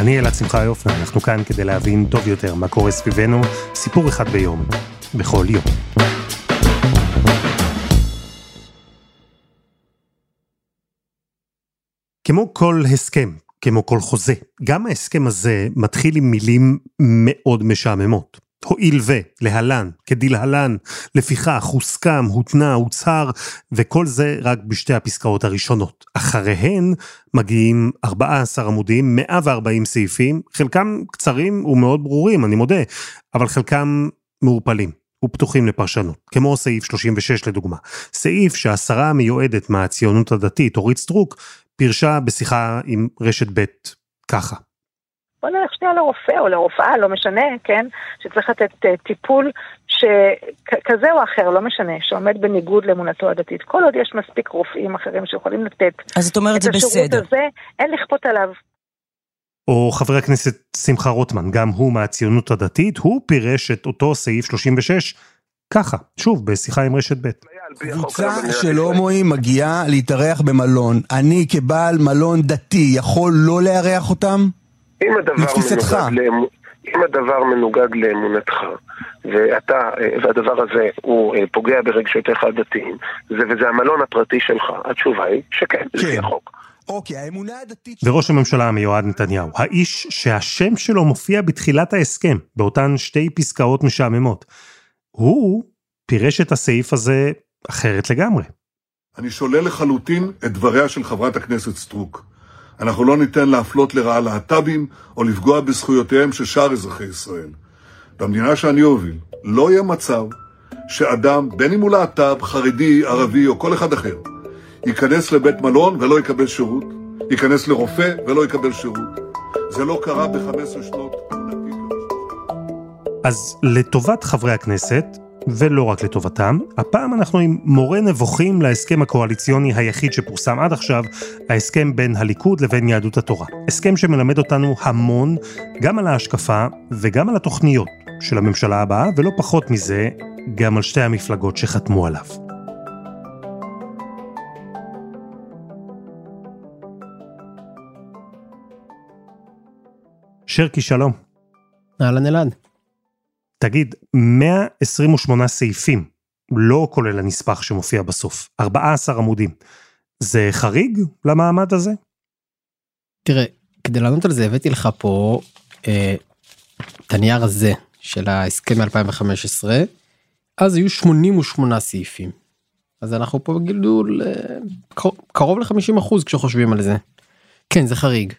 אני אלעד שמחה יופי, אנחנו כאן כדי להבין טוב יותר מה קורה סביבנו, סיפור אחד ביום, בכל יום. כמו כל הסכם, כמו כל חוזה, גם ההסכם הזה מתחיל עם מילים מאוד משעממות. הואיל ו, להלן, כדלהלן, לפיכך, הוסכם, הותנה, הוצהר, וכל זה רק בשתי הפסקאות הראשונות. אחריהן מגיעים 14 עמודים, 140 סעיפים, חלקם קצרים ומאוד ברורים, אני מודה, אבל חלקם מעורפלים. ופתוחים לפרשנות, כמו סעיף 36 לדוגמה. סעיף שהשרה המיועדת מהציונות הדתית, אורית סטרוק, פירשה בשיחה עם רשת ב' ככה. בוא נלך שנייה לרופא או לרופאה, לא משנה, כן? שצריך לתת uh, טיפול שכזה או אחר, לא משנה, שעומד בניגוד לאמונתו הדתית. כל עוד יש מספיק רופאים אחרים שיכולים לתת אז את אומרת זה בסדר. את השירות הזה, אין לכפות עליו. או חבר הכנסת שמחה רוטמן, גם הוא מהציונות הדתית, הוא פירש את אותו סעיף 36 ככה, שוב, בשיחה עם רשת ב'. קבוצה של הומואים מגיעה להתארח במלון. אני כבעל מלון דתי יכול לא לארח אותם? אם הדבר לתפיסתך. מנוגד, לאמ... אם הדבר מנוגד לאמונתך, ואתה, והדבר הזה הוא אה, פוגע ברגשותיך הדתיים, זה, וזה המלון הפרטי שלך, התשובה היא שכן, לפי החוק. אוקיי, האמונה הדתית... וראש הממשלה המיועד נתניהו, האיש שהשם שלו מופיע בתחילת ההסכם, באותן שתי פסקאות משעממות, הוא פירש את הסעיף הזה אחרת לגמרי. אני שולל לחלוטין את דבריה של חברת הכנסת סטרוק. אנחנו לא ניתן להפלות לרעה להט"בים או לפגוע בזכויותיהם של שאר אזרחי ישראל. במדינה שאני אוביל, לא יהיה מצב שאדם, בין אם הוא להט"ב, חרדי, ערבי או כל אחד אחר, ייכנס לבית מלון ולא יקבל שירות, ייכנס לרופא ולא יקבל שירות. זה לא קרה ב-15 שנות. אז לטובת חברי הכנסת, ולא רק לטובתם, הפעם אנחנו עם מורה נבוכים להסכם הקואליציוני היחיד שפורסם עד עכשיו, ההסכם בין הליכוד לבין יהדות התורה. הסכם שמלמד אותנו המון, גם על ההשקפה וגם על התוכניות של הממשלה הבאה, ולא פחות מזה, גם על שתי המפלגות שחתמו עליו. שרקי, שלום. אהלן אלעד. תגיד, 128 סעיפים, לא כולל הנספח שמופיע בסוף, 14 עמודים. זה חריג למעמד הזה? תראה, כדי לענות על זה הבאתי לך פה אה, את הנייר הזה של ההסכם מ-2015, אז היו 88 סעיפים. אז אנחנו פה בגידול אה, קרוב ל-50% כשחושבים על זה. כן, זה חריג.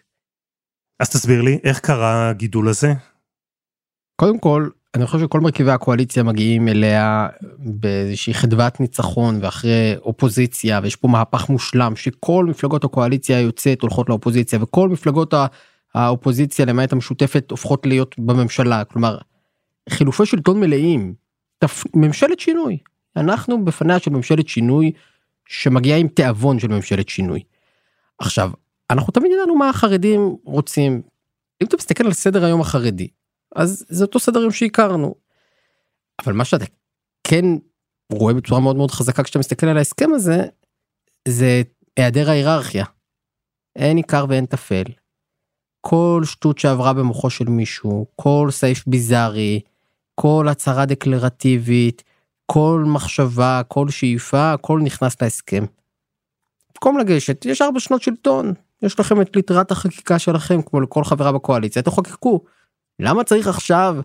אז תסביר לי, איך קרה הגידול הזה? קודם כל, אני חושב שכל מרכיבי הקואליציה מגיעים אליה באיזושהי חדוות ניצחון ואחרי אופוזיציה ויש פה מהפך מושלם שכל מפלגות הקואליציה היוצאת הולכות לאופוזיציה וכל מפלגות האופוזיציה למעט המשותפת הופכות להיות בממשלה. כלומר חילופי שלטון מלאים. ממשלת שינוי. אנחנו בפניה של ממשלת שינוי שמגיעה עם תיאבון של ממשלת שינוי. עכשיו אנחנו תמיד ידענו מה החרדים רוצים. אם אתה מסתכל על סדר היום החרדי אז זה אותו סדר יום שהכרנו. אבל מה שאתה כן רואה בצורה מאוד מאוד חזקה כשאתה מסתכל על ההסכם הזה זה היעדר ההיררכיה. אין עיקר ואין טפל. כל שטות שעברה במוחו של מישהו, כל סעיף ביזארי, כל הצהרה דקלרטיבית, כל מחשבה, כל שאיפה, הכל נכנס להסכם. במקום לגשת, יש ארבע שנות שלטון, יש לכם את ליטרת החקיקה שלכם כמו לכל חברה בקואליציה, תחוקקו. למה צריך עכשיו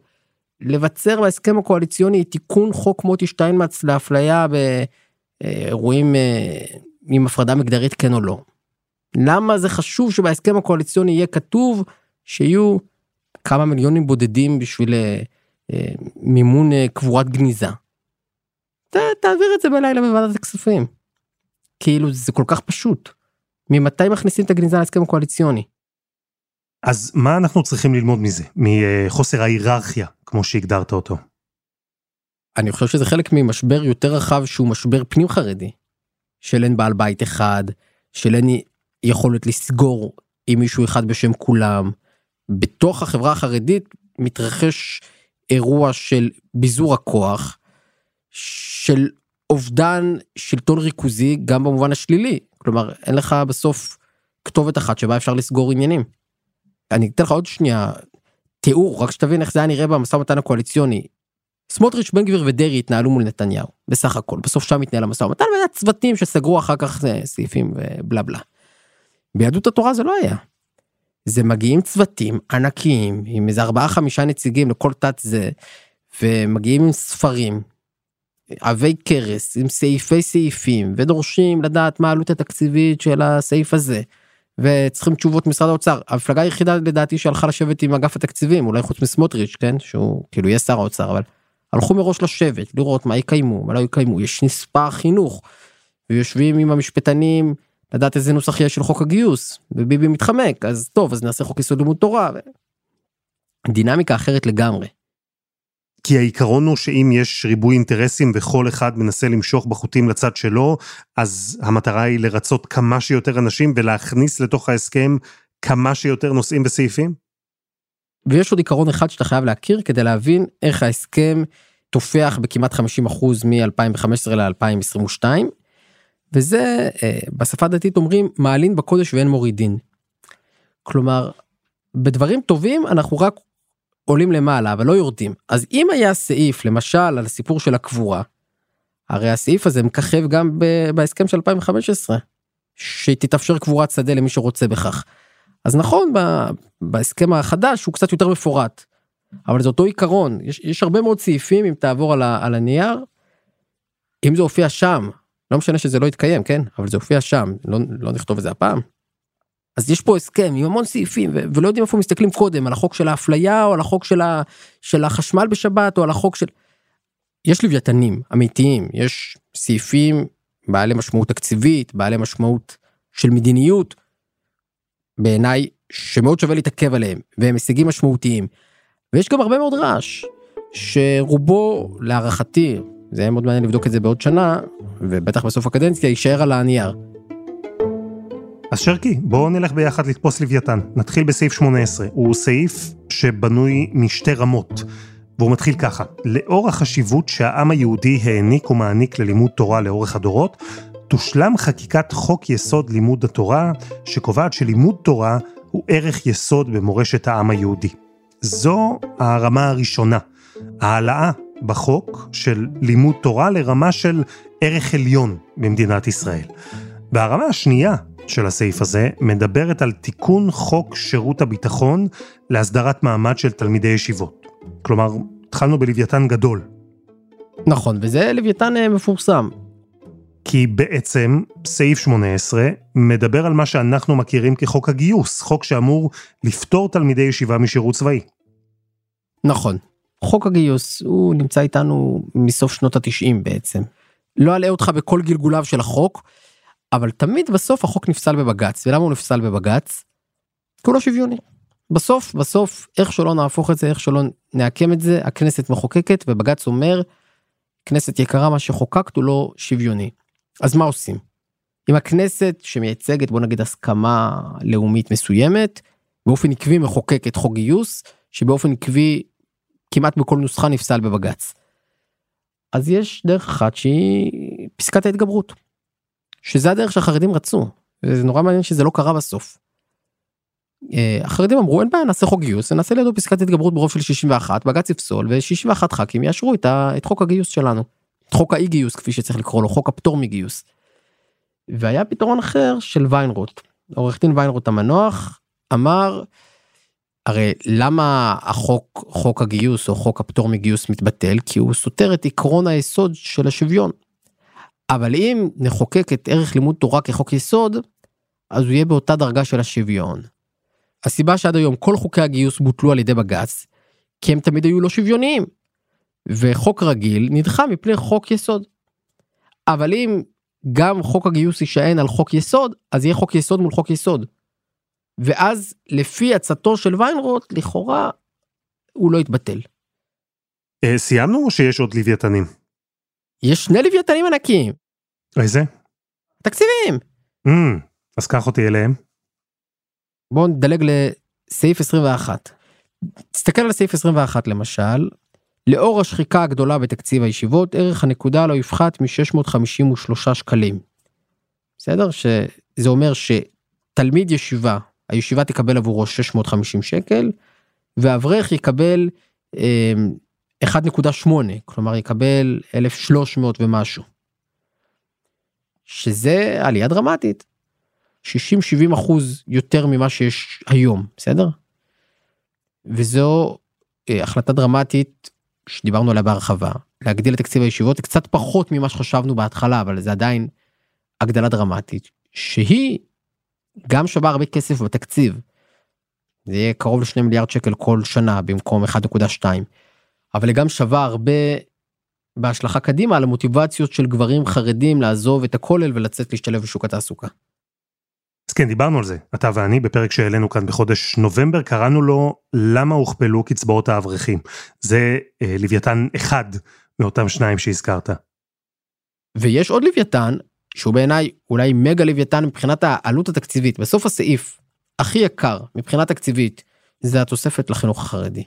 לבצר בהסכם הקואליציוני תיקון חוק מוטי שטיינמץ לאפליה באירועים אה, עם הפרדה מגדרית כן או לא? למה זה חשוב שבהסכם הקואליציוני יהיה כתוב שיהיו כמה מיליונים בודדים בשביל אה, אה, מימון קבורת גניזה? ת, תעביר את זה בלילה בוועדת הכספים. כאילו זה כל כך פשוט. ממתי מכניסים את הגניזה להסכם הקואליציוני? אז מה אנחנו צריכים ללמוד מזה? מחוסר ההיררכיה, כמו שהגדרת אותו. אני חושב שזה חלק ממשבר יותר רחב שהוא משבר פנים חרדי. של אין בעל בית אחד, של אין יכולת לסגור עם מישהו אחד בשם כולם. בתוך החברה החרדית מתרחש אירוע של ביזור הכוח, של אובדן שלטון ריכוזי גם במובן השלילי. כלומר, אין לך בסוף כתובת אחת שבה אפשר לסגור עניינים. אני אתן לך עוד שנייה תיאור, רק שתבין איך זה היה נראה במשא ומתן הקואליציוני. סמוטריץ', בן גביר ודרעי התנהלו מול נתניהו, בסך הכל, בסוף שם התנהל המשא ומתן, והיה צוותים שסגרו אחר כך אה, סעיפים ובלה בלה. ביהדות התורה זה לא היה. זה מגיעים צוותים ענקיים עם איזה ארבעה חמישה נציגים לכל תת זה, ומגיעים עם ספרים, עבי כרס, עם סעיפי סעיפים, ודורשים לדעת מה העלות התקציבית של הסעיף הזה. וצריכים תשובות משרד האוצר המפלגה היחידה לדעתי שהלכה לשבת עם אגף התקציבים אולי חוץ מסמוטריץ' כן שהוא כאילו יהיה שר האוצר אבל הלכו מראש לשבת לראות מה יקיימו מה לא יקיימו יש נספר חינוך. ויושבים עם המשפטנים לדעת איזה נוסח יש של חוק הגיוס וביבי מתחמק אז טוב אז נעשה חוק יסוד לימוד תורה. ו... דינמיקה אחרת לגמרי. כי העיקרון הוא שאם יש ריבוי אינטרסים וכל אחד מנסה למשוך בחוטים לצד שלו, אז המטרה היא לרצות כמה שיותר אנשים ולהכניס לתוך ההסכם כמה שיותר נושאים וסעיפים? ויש עוד עיקרון אחד שאתה חייב להכיר כדי להבין איך ההסכם תופח בכמעט 50% מ-2015 ל-2022, וזה אה, בשפה דתית אומרים מעלין בקודש ואין מורידין. כלומר, בדברים טובים אנחנו רק עולים למעלה אבל לא יורדים אז אם היה סעיף למשל על הסיפור של הקבורה. הרי הסעיף הזה מככב גם בהסכם של 2015 שתתאפשר קבורת שדה למי שרוצה בכך. אז נכון בהסכם החדש הוא קצת יותר מפורט. אבל זה אותו עיקרון יש, יש הרבה מאוד סעיפים אם תעבור על, ה, על הנייר. אם זה הופיע שם לא משנה שזה לא יתקיים כן אבל זה הופיע שם לא, לא נכתוב את זה הפעם. אז יש פה הסכם עם המון סעיפים ולא יודעים איפה מסתכלים קודם על החוק של האפליה או על החוק של, ה- של החשמל בשבת או על החוק של. יש לוויתנים אמיתיים יש סעיפים בעלי משמעות תקציבית בעלי משמעות של מדיניות. בעיניי שמאוד שווה להתעכב עליהם והם הישגים משמעותיים. ויש גם הרבה מאוד רעש שרובו להערכתי זה יהיה מאוד מעניין לבדוק את זה בעוד שנה ובטח בסוף הקדנציה יישאר על הנייר. אז שרקי, בואו נלך ביחד לתפוס לוויתן. נתחיל בסעיף 18. הוא סעיף שבנוי משתי רמות. והוא מתחיל ככה, לאור החשיבות שהעם היהודי העניק ומעניק ללימוד תורה לאורך הדורות, תושלם חקיקת חוק יסוד לימוד התורה, שקובעת שלימוד תורה הוא ערך יסוד במורשת העם היהודי. זו הרמה הראשונה, העלאה בחוק של לימוד תורה לרמה של ערך עליון במדינת ישראל. והרמה השנייה של הסעיף הזה מדברת על תיקון חוק שירות הביטחון להסדרת מעמד של תלמידי ישיבות. כלומר, התחלנו בלוויתן גדול. נכון, וזה לוויתן אה, מפורסם. כי בעצם סעיף 18 מדבר על מה שאנחנו מכירים כחוק הגיוס, חוק שאמור לפטור תלמידי ישיבה משירות צבאי. נכון. חוק הגיוס הוא נמצא איתנו מסוף שנות התשעים בעצם. לא אלאה אותך בכל גלגוליו של החוק, אבל תמיד בסוף החוק נפסל בבג"ץ ולמה הוא נפסל בבג"ץ? כי הוא לא שוויוני. בסוף בסוף איך שלא נהפוך את זה איך שלא נעקם את זה הכנסת מחוקקת ובג"ץ אומר כנסת יקרה מה שחוקקת הוא לא שוויוני. אז מה עושים? אם הכנסת שמייצגת בוא נגיד הסכמה לאומית מסוימת באופן עקבי מחוקקת חוק גיוס שבאופן עקבי כמעט בכל נוסחה נפסל בבג"ץ. אז יש דרך אחת שהיא פסקת ההתגברות. שזה הדרך שהחרדים רצו זה נורא מעניין שזה לא קרה בסוף. אה, החרדים אמרו אין בעיה נעשה חוק גיוס ונעשה לידו פסקת התגברות ברוב של 61 בג"ץ יפסול ו61 ח"כים יאשרו את, ה, את חוק הגיוס שלנו. את חוק האי גיוס כפי שצריך לקרוא לו חוק הפטור מגיוס. והיה פתרון אחר של ויינרוט עורך דין ויינרוט המנוח אמר הרי למה החוק חוק הגיוס או חוק הפטור מגיוס מתבטל כי הוא סותר את עקרון היסוד של השוויון. אבל אם נחוקק את ערך לימוד תורה כחוק יסוד, אז הוא יהיה באותה דרגה של השוויון. הסיבה שעד היום כל חוקי הגיוס בוטלו על ידי בג"ץ, כי הם תמיד היו לא שוויוניים. וחוק רגיל נדחה מפני חוק יסוד. אבל אם גם חוק הגיוס יישען על חוק יסוד, אז יהיה חוק יסוד מול חוק יסוד. ואז לפי עצתו של ויינרוט לכאורה הוא לא יתבטל. אה, סיימנו או שיש עוד לוויתנים? יש שני לוויתנים ענקיים. איזה? תקציבים. Mm, אז קח אותי אליהם. בואו נדלג לסעיף 21. תסתכל על סעיף 21 למשל, לאור השחיקה הגדולה בתקציב הישיבות, ערך הנקודה לא יפחת מ-653 שקלים. בסדר? שזה אומר שתלמיד ישיבה, הישיבה תקבל עבורו 650 שקל, ואברך יקבל אה, 1.8, כלומר יקבל 1,300 ומשהו. שזה עלייה דרמטית. 60-70 אחוז יותר ממה שיש היום, בסדר? וזו אה, החלטה דרמטית שדיברנו עליה בהרחבה, להגדיל את תקציב הישיבות קצת פחות ממה שחשבנו בהתחלה, אבל זה עדיין הגדלה דרמטית, שהיא גם שווה הרבה כסף בתקציב. זה יהיה קרוב ל-2 מיליארד שקל כל שנה במקום 1.2, אבל היא גם שווה הרבה בהשלכה קדימה על המוטיבציות של גברים חרדים לעזוב את הכולל ולצאת להשתלב בשוק התעסוקה. אז כן, דיברנו על זה, אתה ואני, בפרק שהעלינו כאן בחודש נובמבר, קראנו לו למה הוכפלו קצבאות האברכים. זה אה, לוויתן אחד מאותם שניים שהזכרת. ויש עוד לוויתן, שהוא בעיניי אולי מגה לוויתן מבחינת העלות התקציבית. בסוף הסעיף, הכי יקר מבחינה תקציבית, זה התוספת לחינוך החרדי.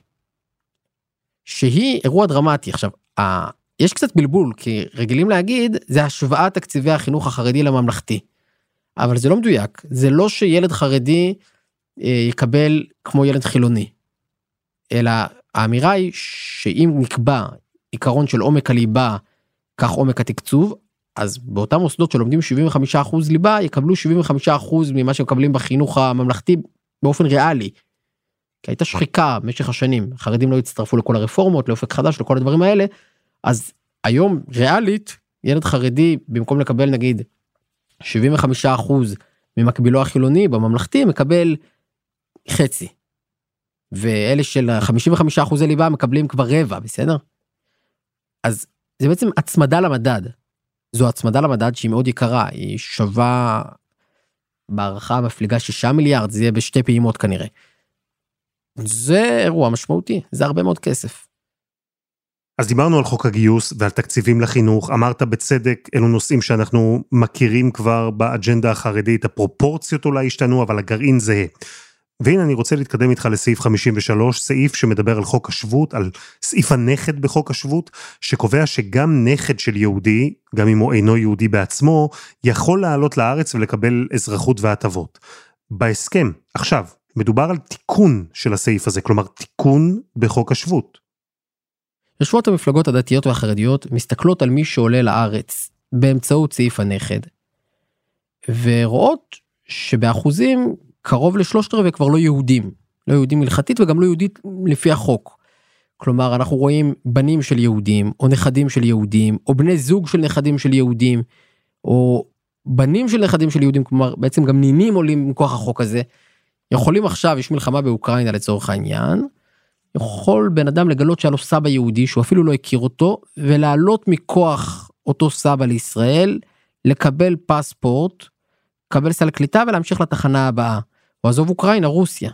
שהיא אירוע דרמטי. עכשיו, ה... יש קצת בלבול, כי רגילים להגיד, זה השוואת תקציבי החינוך החרדי לממלכתי. אבל זה לא מדויק, זה לא שילד חרדי אה, יקבל כמו ילד חילוני. אלא האמירה היא שאם נקבע עיקרון של עומק הליבה, כך עומק התקצוב, אז באותם מוסדות שלומדים 75% ליבה יקבלו 75% ממה שמקבלים בחינוך הממלכתי באופן ריאלי. כי הייתה שחיקה במשך השנים, חרדים לא הצטרפו לכל הרפורמות, לאופק חדש, לכל הדברים האלה, אז היום ריאלית ילד חרדי במקום לקבל נגיד 75 אחוז ממקבילו החילוני בממלכתי מקבל חצי. ואלה של 55 אחוזי ליבה מקבלים כבר רבע בסדר? אז זה בעצם הצמדה למדד. זו הצמדה למדד שהיא מאוד יקרה היא שווה בהערכה המפליגה 6 מיליארד זה יהיה בשתי פעימות כנראה. זה אירוע משמעותי זה הרבה מאוד כסף. אז דיברנו על חוק הגיוס ועל תקציבים לחינוך, אמרת בצדק, אלו נושאים שאנחנו מכירים כבר באג'נדה החרדית, הפרופורציות אולי השתנו, אבל הגרעין זהה. והנה אני רוצה להתקדם איתך לסעיף 53, סעיף שמדבר על חוק השבות, על סעיף הנכד בחוק השבות, שקובע שגם נכד של יהודי, גם אם הוא אינו יהודי בעצמו, יכול לעלות לארץ ולקבל אזרחות והטבות. בהסכם, עכשיו, מדובר על תיקון של הסעיף הזה, כלומר תיקון בחוק השבות. יושבות המפלגות הדתיות והחרדיות מסתכלות על מי שעולה לארץ באמצעות סעיף הנכד, ורואות שבאחוזים קרוב לשלושת רבעי כבר לא יהודים, לא יהודים הלכתית וגם לא יהודית לפי החוק. כלומר אנחנו רואים בנים של יהודים או נכדים של יהודים או בני זוג של נכדים של יהודים או בנים של נכדים של יהודים כלומר בעצם גם נינים עולים מכוח החוק הזה. יכולים עכשיו יש מלחמה באוקראינה לצורך העניין יכול בן אדם לגלות שהיה לו סבא יהודי שהוא אפילו לא הכיר אותו ולעלות מכוח אותו סבא לישראל לקבל פספורט לקבל סל קליטה ולהמשיך לתחנה הבאה. או עזוב אוקראינה רוסיה.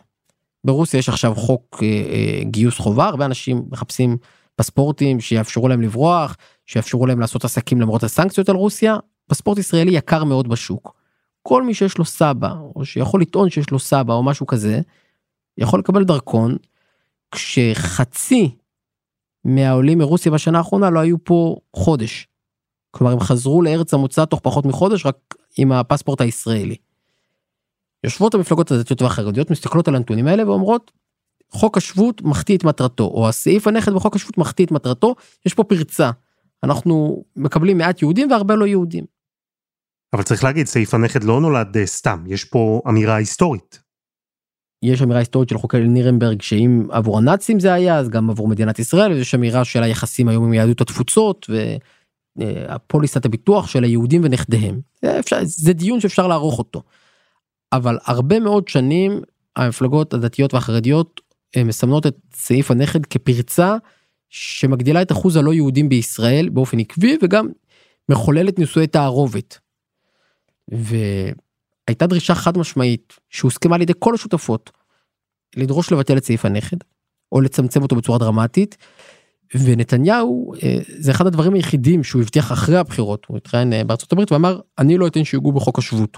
ברוסיה יש עכשיו חוק אה, אה, גיוס חובה הרבה אנשים מחפשים פספורטים שיאפשרו להם לברוח שיאפשרו להם לעשות עסקים למרות הסנקציות על רוסיה פספורט ישראלי יקר מאוד בשוק. כל מי שיש לו סבא או שיכול לטעון שיש לו סבא או משהו כזה יכול לקבל דרכון כשחצי מהעולים מרוסיה בשנה האחרונה לא היו פה חודש. כלומר הם חזרו לארץ המוצא תוך פחות מחודש רק עם הפספורט הישראלי. יושבות המפלגות הדתיות והחרדיות מסתכלות על הנתונים האלה ואומרות חוק השבות מחטיא את מטרתו או הסעיף הנכד בחוק השבות מחטיא את מטרתו יש פה פרצה אנחנו מקבלים מעט יהודים והרבה לא יהודים. אבל צריך להגיד סעיף הנכד לא נולד uh, סתם יש פה אמירה היסטורית. יש אמירה היסטורית של חוקי נירנברג שאם עבור הנאצים זה היה אז גם עבור מדינת ישראל ויש אמירה של היחסים היום עם יהדות התפוצות והפוליסת הביטוח של היהודים ונכדיהם. זה, אפשר, זה דיון שאפשר לערוך אותו. אבל הרבה מאוד שנים המפלגות הדתיות והחרדיות אה, מסמנות את סעיף הנכד כפרצה שמגדילה את אחוז הלא יהודים בישראל באופן עקבי וגם מחוללת נישואי תערובת. הייתה דרישה חד משמעית שהוסכמה על ידי כל השותפות לדרוש לבטל את סעיף הנכד או לצמצם אותו בצורה דרמטית. ונתניהו אה, זה אחד הדברים היחידים שהוא הבטיח אחרי הבחירות הוא התראיין אה, בארצות הברית ואמר אני לא אתן שיגעו בחוק השבות.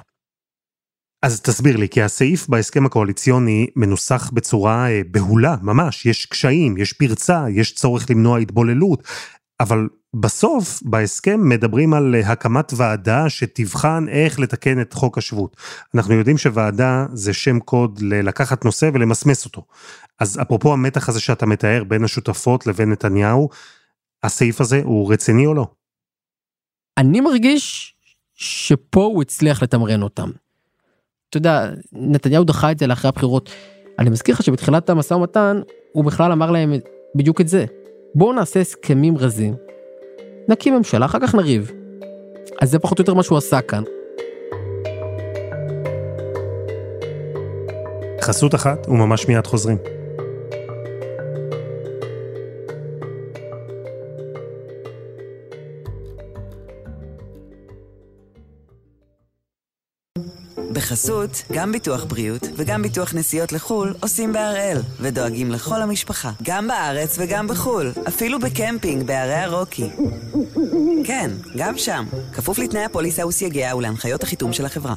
אז תסביר לי, כי הסעיף בהסכם הקואליציוני מנוסח בצורה אה, בהולה, ממש, יש קשיים, יש פרצה, יש צורך למנוע התבוללות, אבל בסוף, בהסכם מדברים על אה, הקמת ועדה שתבחן איך לתקן את חוק השבות. אנחנו יודעים שוועדה זה שם קוד ללקחת נושא ולמסמס אותו. אז אפרופו המתח הזה שאתה מתאר בין השותפות לבין נתניהו, הסעיף הזה הוא רציני או לא? אני מרגיש שפה הוא הצליח לתמרן אותם. אתה יודע, נתניהו דחה את זה לאחרי הבחירות. אני מזכיר לך שבתחילת המשא ומתן, הוא בכלל אמר להם בדיוק את זה. בואו נעשה הסכמים רזים, נקים ממשלה, אחר כך נריב. אז זה פחות או יותר מה שהוא עשה כאן. חסות אחת וממש מיד חוזרים. בחסות, גם ביטוח בריאות וגם ביטוח נסיעות לחו"ל עושים בהראל, ודואגים לכל המשפחה, גם בארץ וגם בחו"ל, אפילו בקמפינג בערי הרוקי. כן, גם שם, כפוף לתנאי הפוליסה וסייגיה ולהנחיות החיתום של החברה.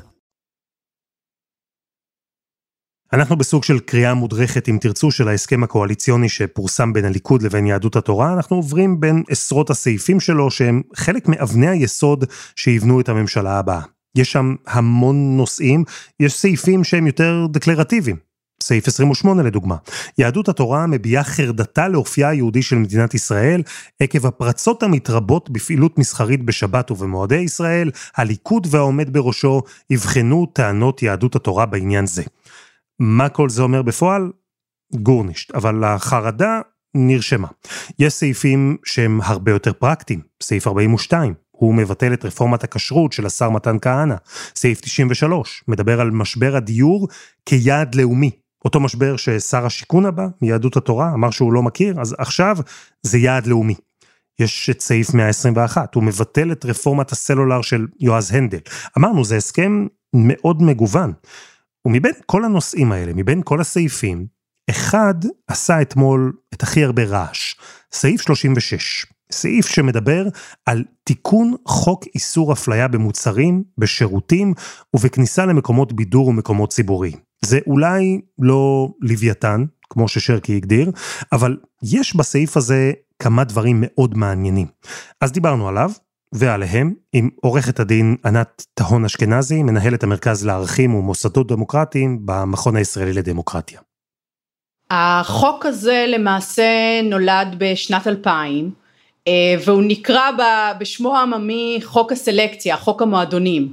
אנחנו בסוג של קריאה מודרכת, אם תרצו, של ההסכם הקואליציוני שפורסם בין הליכוד לבין יהדות התורה. אנחנו עוברים בין עשרות הסעיפים שלו, שהם חלק מאבני היסוד שיבנו את הממשלה הבאה. יש שם המון נושאים, יש סעיפים שהם יותר דקלרטיביים. סעיף 28 לדוגמה, יהדות התורה מביעה חרדתה לאופייה היהודי של מדינת ישראל עקב הפרצות המתרבות בפעילות מסחרית בשבת ובמועדי ישראל, הליכוד והעומד בראשו יבחנו טענות יהדות התורה בעניין זה. מה כל זה אומר בפועל? גורנישט, אבל החרדה נרשמה. יש סעיפים שהם הרבה יותר פרקטיים, סעיף 42, הוא מבטל את רפורמת הכשרות של השר מתן כהנא. סעיף 93 מדבר על משבר הדיור כיעד לאומי. אותו משבר ששר השיכון הבא, מיהדות התורה, אמר שהוא לא מכיר, אז עכשיו זה יעד לאומי. יש את סעיף 121, הוא מבטל את רפורמת הסלולר של יועז הנדל. אמרנו, זה הסכם מאוד מגוון. ומבין כל הנושאים האלה, מבין כל הסעיפים, אחד עשה אתמול את הכי הרבה רעש, סעיף 36. סעיף שמדבר על תיקון חוק איסור אפליה במוצרים, בשירותים ובכניסה למקומות בידור ומקומות ציבוריים. זה אולי לא לוויתן, כמו ששרקי הגדיר, אבל יש בסעיף הזה כמה דברים מאוד מעניינים. אז דיברנו עליו, ועליהם, עם עורכת הדין ענת טהון אשכנזי, מנהלת המרכז לערכים ומוסדות דמוקרטיים במכון הישראלי לדמוקרטיה. החוק הזה למעשה נולד בשנת 2000, אה, והוא נקרא בשמו העממי חוק הסלקציה, חוק המועדונים.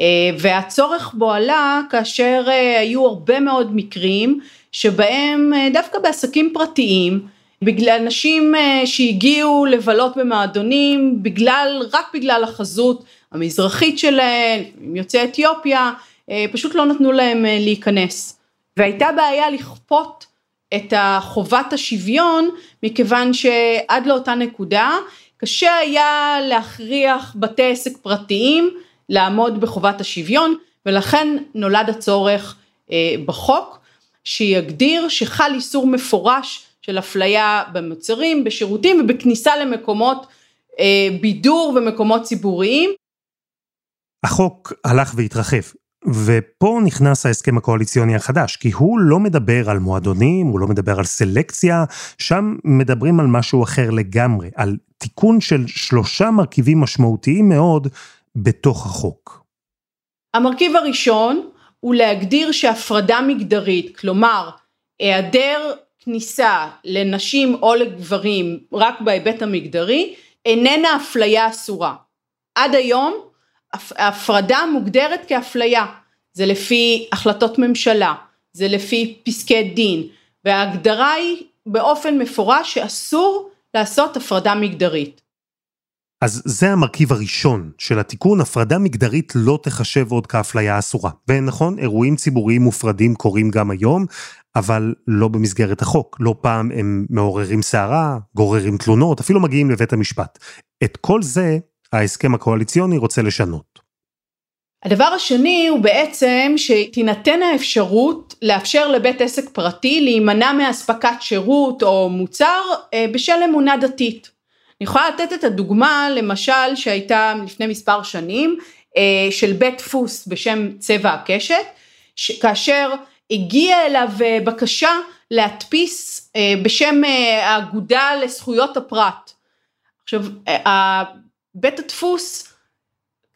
אה, והצורך בו עלה כאשר אה, היו הרבה מאוד מקרים שבהם דווקא בעסקים פרטיים, בגלל אנשים שהגיעו לבלות במועדונים בגלל, רק בגלל החזות המזרחית שלהם, יוצאי אתיופיה, פשוט לא נתנו להם להיכנס. והייתה בעיה לכפות את חובת השוויון מכיוון שעד לאותה נקודה קשה היה להכריח בתי עסק פרטיים לעמוד בחובת השוויון ולכן נולד הצורך אה, בחוק שיגדיר שחל איסור מפורש של אפליה במוצרים, בשירותים ובכניסה למקומות אה, בידור ומקומות ציבוריים. החוק הלך והתרחב. ופה נכנס ההסכם הקואליציוני החדש, כי הוא לא מדבר על מועדונים, הוא לא מדבר על סלקציה, שם מדברים על משהו אחר לגמרי, על תיקון של שלושה מרכיבים משמעותיים מאוד בתוך החוק. המרכיב הראשון הוא להגדיר שהפרדה מגדרית, כלומר היעדר כניסה לנשים או לגברים רק בהיבט המגדרי, איננה אפליה אסורה. עד היום הפרדה מוגדרת כאפליה, זה לפי החלטות ממשלה, זה לפי פסקי דין, וההגדרה היא באופן מפורש שאסור לעשות הפרדה מגדרית. אז זה המרכיב הראשון של התיקון, הפרדה מגדרית לא תחשב עוד כאפליה אסורה. ונכון, אירועים ציבוריים מופרדים קורים גם היום, אבל לא במסגרת החוק. לא פעם הם מעוררים סערה, גוררים תלונות, אפילו מגיעים לבית המשפט. את כל זה ההסכם הקואליציוני רוצה לשנות. הדבר השני הוא בעצם שתינתן האפשרות לאפשר לבית עסק פרטי להימנע מאספקת שירות או מוצר אה, בשל אמונה דתית. אני יכולה לתת את הדוגמה למשל שהייתה לפני מספר שנים אה, של בית דפוס בשם צבע הקשת, כאשר הגיעה אליו אה, בקשה להדפיס בשם האגודה לזכויות הפרט. עכשיו בית הדפוס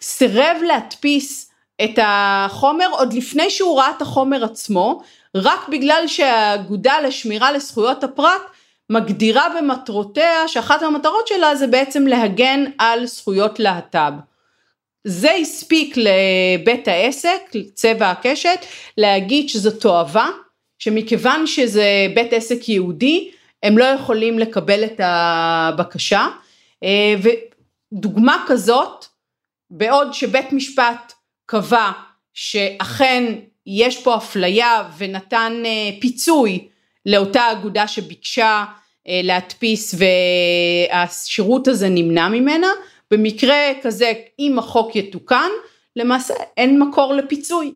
סירב להדפיס את החומר עוד לפני שהוא ראה את החומר עצמו, רק בגלל שהאגודה לשמירה לזכויות הפרט מגדירה במטרותיה שאחת המטרות שלה זה בעצם להגן על זכויות להט"ב. זה הספיק לבית העסק, צבע הקשת, להגיד שזו תועבה, שמכיוון שזה בית עסק יהודי, הם לא יכולים לקבל את הבקשה. ודוגמה כזאת בעוד שבית משפט קבע שאכן יש פה אפליה ונתן אה, פיצוי לאותה אגודה שביקשה אה, להדפיס והשירות הזה נמנע ממנה, במקרה כזה אם החוק יתוקן למעשה אין מקור לפיצוי.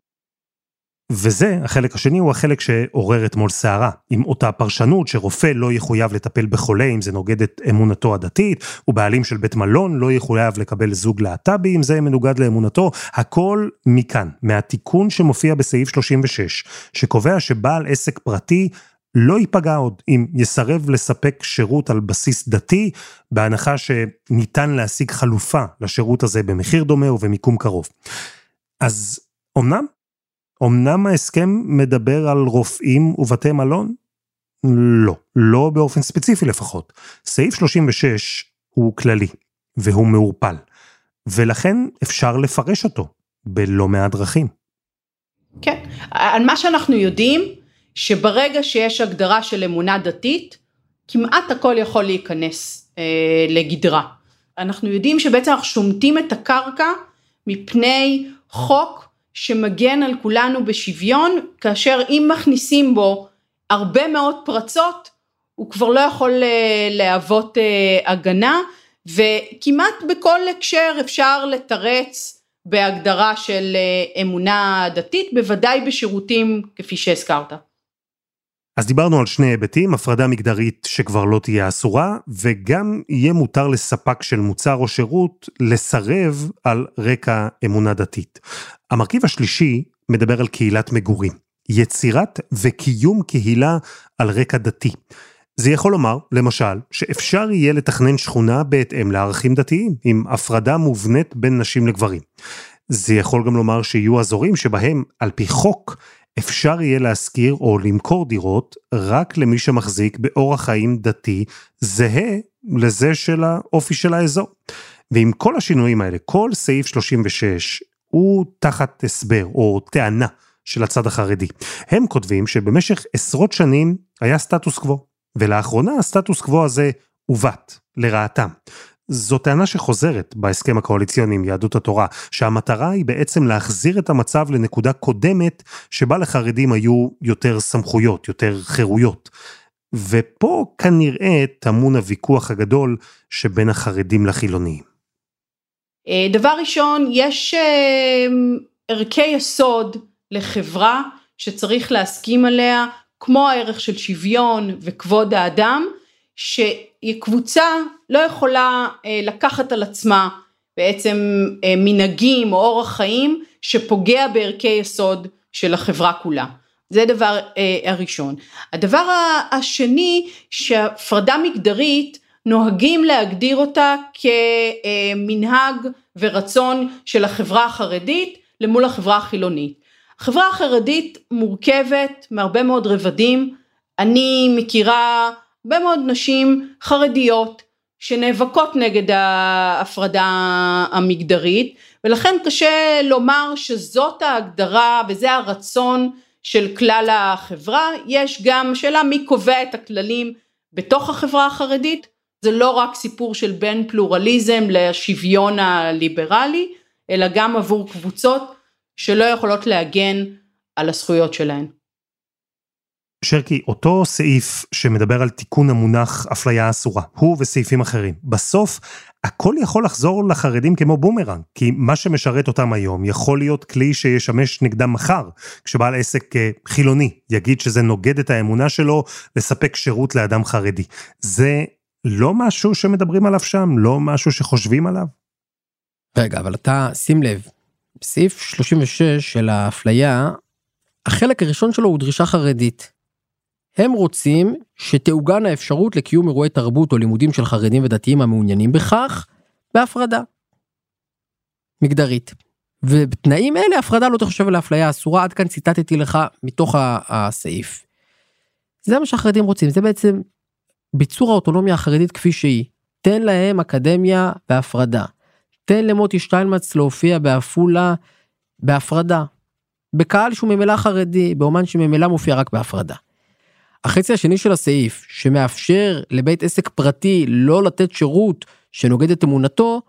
וזה, החלק השני הוא החלק שעורר אתמול סערה, עם אותה פרשנות שרופא לא יחויב לטפל בחולה אם זה נוגד את אמונתו הדתית, ובעלים של בית מלון לא יחויב לקבל זוג להט"בי אם זה מנוגד לאמונתו, הכל מכאן, מהתיקון שמופיע בסעיף 36, שקובע שבעל עסק פרטי לא ייפגע עוד אם יסרב לספק שירות על בסיס דתי, בהנחה שניתן להשיג חלופה לשירות הזה במחיר דומה ובמיקום קרוב. אז אמנם אמנם ההסכם מדבר על רופאים ובתי מלון? לא, לא באופן ספציפי לפחות. סעיף 36 הוא כללי, והוא מעורפל, ולכן אפשר לפרש אותו בלא מעט דרכים. כן, על מה שאנחנו יודעים, שברגע שיש הגדרה של אמונה דתית, כמעט הכל יכול להיכנס אה, לגדרה. אנחנו יודעים שבעצם אנחנו שומטים את הקרקע מפני חוק שמגן על כולנו בשוויון, כאשר אם מכניסים בו הרבה מאוד פרצות, הוא כבר לא יכול אה, להוות אה, הגנה, וכמעט בכל הקשר אפשר לתרץ בהגדרה של אה, אמונה דתית, בוודאי בשירותים כפי שהזכרת. אז דיברנו על שני היבטים, הפרדה מגדרית שכבר לא תהיה אסורה, וגם יהיה מותר לספק של מוצר או שירות לסרב על רקע אמונה דתית. המרכיב השלישי מדבר על קהילת מגורים, יצירת וקיום קהילה על רקע דתי. זה יכול לומר, למשל, שאפשר יהיה לתכנן שכונה בהתאם לערכים דתיים, עם הפרדה מובנית בין נשים לגברים. זה יכול גם לומר שיהיו אזורים שבהם, על פי חוק, אפשר יהיה להשכיר או למכור דירות רק למי שמחזיק באורח חיים דתי זהה לזה של האופי של האזור. ועם כל השינויים האלה, כל סעיף 36 הוא תחת הסבר או טענה של הצד החרדי. הם כותבים שבמשך עשרות שנים היה סטטוס קוו, ולאחרונה הסטטוס קוו הזה עוות לרעתם. זו טענה שחוזרת בהסכם הקואליציוני עם יהדות התורה, שהמטרה היא בעצם להחזיר את המצב לנקודה קודמת שבה לחרדים היו יותר סמכויות, יותר חירויות. ופה כנראה טמון הוויכוח הגדול שבין החרדים לחילוניים. אה, דבר ראשון, יש אה, ערכי יסוד לחברה שצריך להסכים עליה, כמו הערך של שוויון וכבוד האדם, שקבוצה לא יכולה אה, לקחת על עצמה בעצם מנהגים או אורח חיים שפוגע בערכי יסוד של החברה כולה. זה דבר הראשון. הדבר השני שהפרדה מגדרית נוהגים להגדיר אותה כמנהג ורצון של החברה החרדית למול החברה החילונית. החברה החרדית מורכבת מהרבה מאוד רבדים, אני מכירה הרבה מאוד נשים חרדיות שנאבקות נגד ההפרדה המגדרית ולכן קשה לומר שזאת ההגדרה וזה הרצון של כלל החברה, יש גם שאלה מי קובע את הכללים בתוך החברה החרדית זה לא רק סיפור של בין פלורליזם לשוויון הליברלי, אלא גם עבור קבוצות שלא יכולות להגן על הזכויות שלהן. שרקי, אותו סעיף שמדבר על תיקון המונח אפליה אסורה, הוא וסעיפים אחרים, בסוף הכל יכול לחזור לחרדים כמו בומרנג, כי מה שמשרת אותם היום יכול להיות כלי שישמש נגדם מחר, כשבעל עסק אה, חילוני יגיד שזה נוגד את האמונה שלו לספק שירות לאדם חרדי. זה לא משהו שמדברים עליו שם? לא משהו שחושבים עליו? רגע, אבל אתה, שים לב, בסעיף 36 של האפליה, החלק הראשון שלו הוא דרישה חרדית. הם רוצים שתעוגן האפשרות לקיום אירועי תרבות או לימודים של חרדים ודתיים המעוניינים בכך, בהפרדה. מגדרית. ובתנאים אלה הפרדה לא תחשב לאפליה אסורה, עד כאן ציטטתי לך מתוך הסעיף. זה מה שהחרדים רוצים, זה בעצם ביצור האוטונומיה החרדית כפי שהיא. תן להם אקדמיה בהפרדה. תן למוטי שטיינמץ להופיע בעפולה בהפרדה. בקהל שהוא ממילא חרדי, באומן שממילא מופיע רק בהפרדה. החצי השני של הסעיף, שמאפשר לבית עסק פרטי לא לתת שירות שנוגד את אמונתו,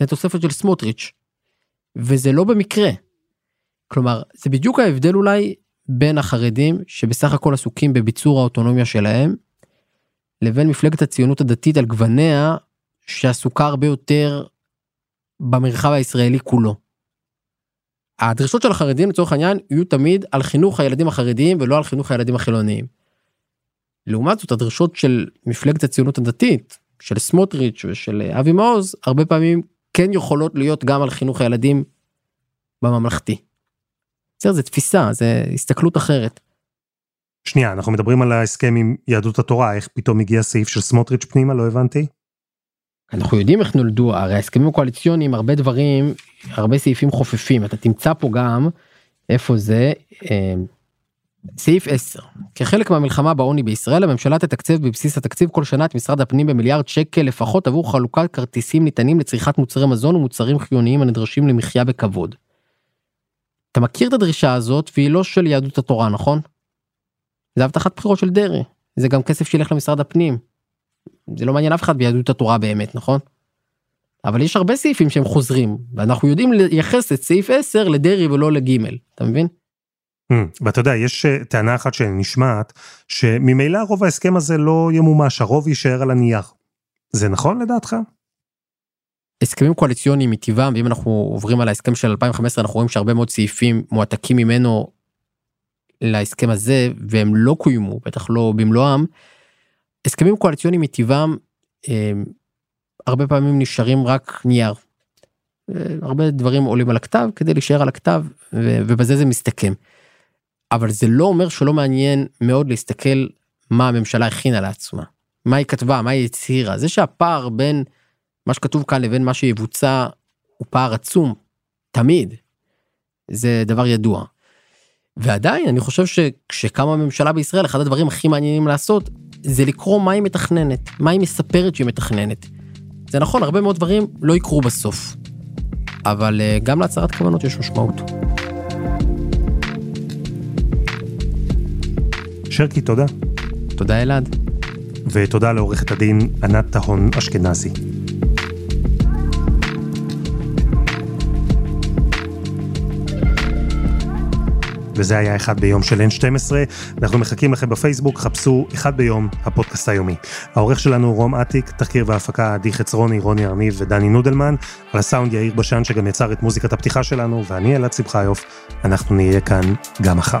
זה תוספת של סמוטריץ'. וזה לא במקרה. כלומר, זה בדיוק ההבדל אולי בין החרדים, שבסך הכל עסוקים בביצור האוטונומיה שלהם, לבין מפלגת הציונות הדתית על גווניה, שעסוקה הרבה יותר במרחב הישראלי כולו. הדרישות של החרדים לצורך העניין יהיו תמיד על חינוך הילדים החרדיים ולא על חינוך הילדים החילוניים. לעומת זאת הדרישות של מפלגת הציונות הדתית של סמוטריץ' ושל אבי מעוז הרבה פעמים כן יכולות להיות גם על חינוך הילדים בממלכתי. בסדר זה תפיסה זה הסתכלות אחרת. שנייה אנחנו מדברים על ההסכם עם יהדות התורה איך פתאום הגיע סעיף של סמוטריץ' פנימה לא הבנתי. אנחנו יודעים איך נולדו הרי ההסכמים הקואליציוניים הרבה דברים הרבה סעיפים חופפים אתה תמצא פה גם איפה זה אה, סעיף 10 כחלק מהמלחמה בעוני בישראל הממשלה תתקצב בבסיס התקציב כל שנה את משרד הפנים במיליארד שקל לפחות עבור חלוקת כרטיסים ניתנים לצריכת מוצרי מזון ומוצרים חיוניים הנדרשים למחיה בכבוד. אתה מכיר את הדרישה הזאת והיא לא של יהדות התורה נכון? זה הבטחת בחירות של דרעי זה גם כסף שילך למשרד הפנים. זה לא מעניין אף אחד ביהדות התורה באמת נכון? אבל יש הרבה סעיפים שהם חוזרים ואנחנו יודעים לייחס את סעיף 10 לדרעי ולא לגימל אתה מבין? ואתה יודע, יש אה, טענה אחת שנשמעת, שממילא רוב ההסכם הזה לא ימומש, הרוב יישאר על הנייר. זה נכון לדעתך? הסכמים קואליציוניים מטבעם, ואם אנחנו עוברים על ההסכם של 2015, אנחנו רואים שהרבה מאוד סעיפים מועתקים ממנו להסכם הזה, והם לא קוימו, בטח לא במלואם. הסכמים קואליציוניים מטבעם, הם, הרבה פעמים נשארים רק נייר. אה, הרבה דברים עולים על הכתב כדי להישאר על הכתב, ובזה זה מסתכם. אבל זה לא אומר שלא מעניין מאוד להסתכל מה הממשלה הכינה לעצמה. מה היא כתבה, מה היא הצהירה. זה שהפער בין מה שכתוב כאן לבין מה שיבוצע הוא פער עצום, תמיד. זה דבר ידוע. ועדיין אני חושב שכשקמה ממשלה בישראל אחד הדברים הכי מעניינים לעשות זה לקרוא מה היא מתכננת, מה היא מספרת שהיא מתכננת. זה נכון הרבה מאוד דברים לא יקרו בסוף. אבל אה, גם להצהרת כוונות יש משמעות. שרקי, תודה. תודה אלעד. ותודה לעורכת הדין ענת טהון אשכנזי. וזה היה אחד ביום של N12. אנחנו מחכים לכם בפייסבוק, חפשו אחד ביום, הפודקאסט היומי. העורך שלנו רום אטיק, תחקיר והפקה עדי חצרוני, רוני ארניב ודני נודלמן, על הסאונד יאיר בשן שגם יצר את מוזיקת הפתיחה שלנו, ואני אלעד שמחיוף, אנחנו נהיה כאן גם מחר.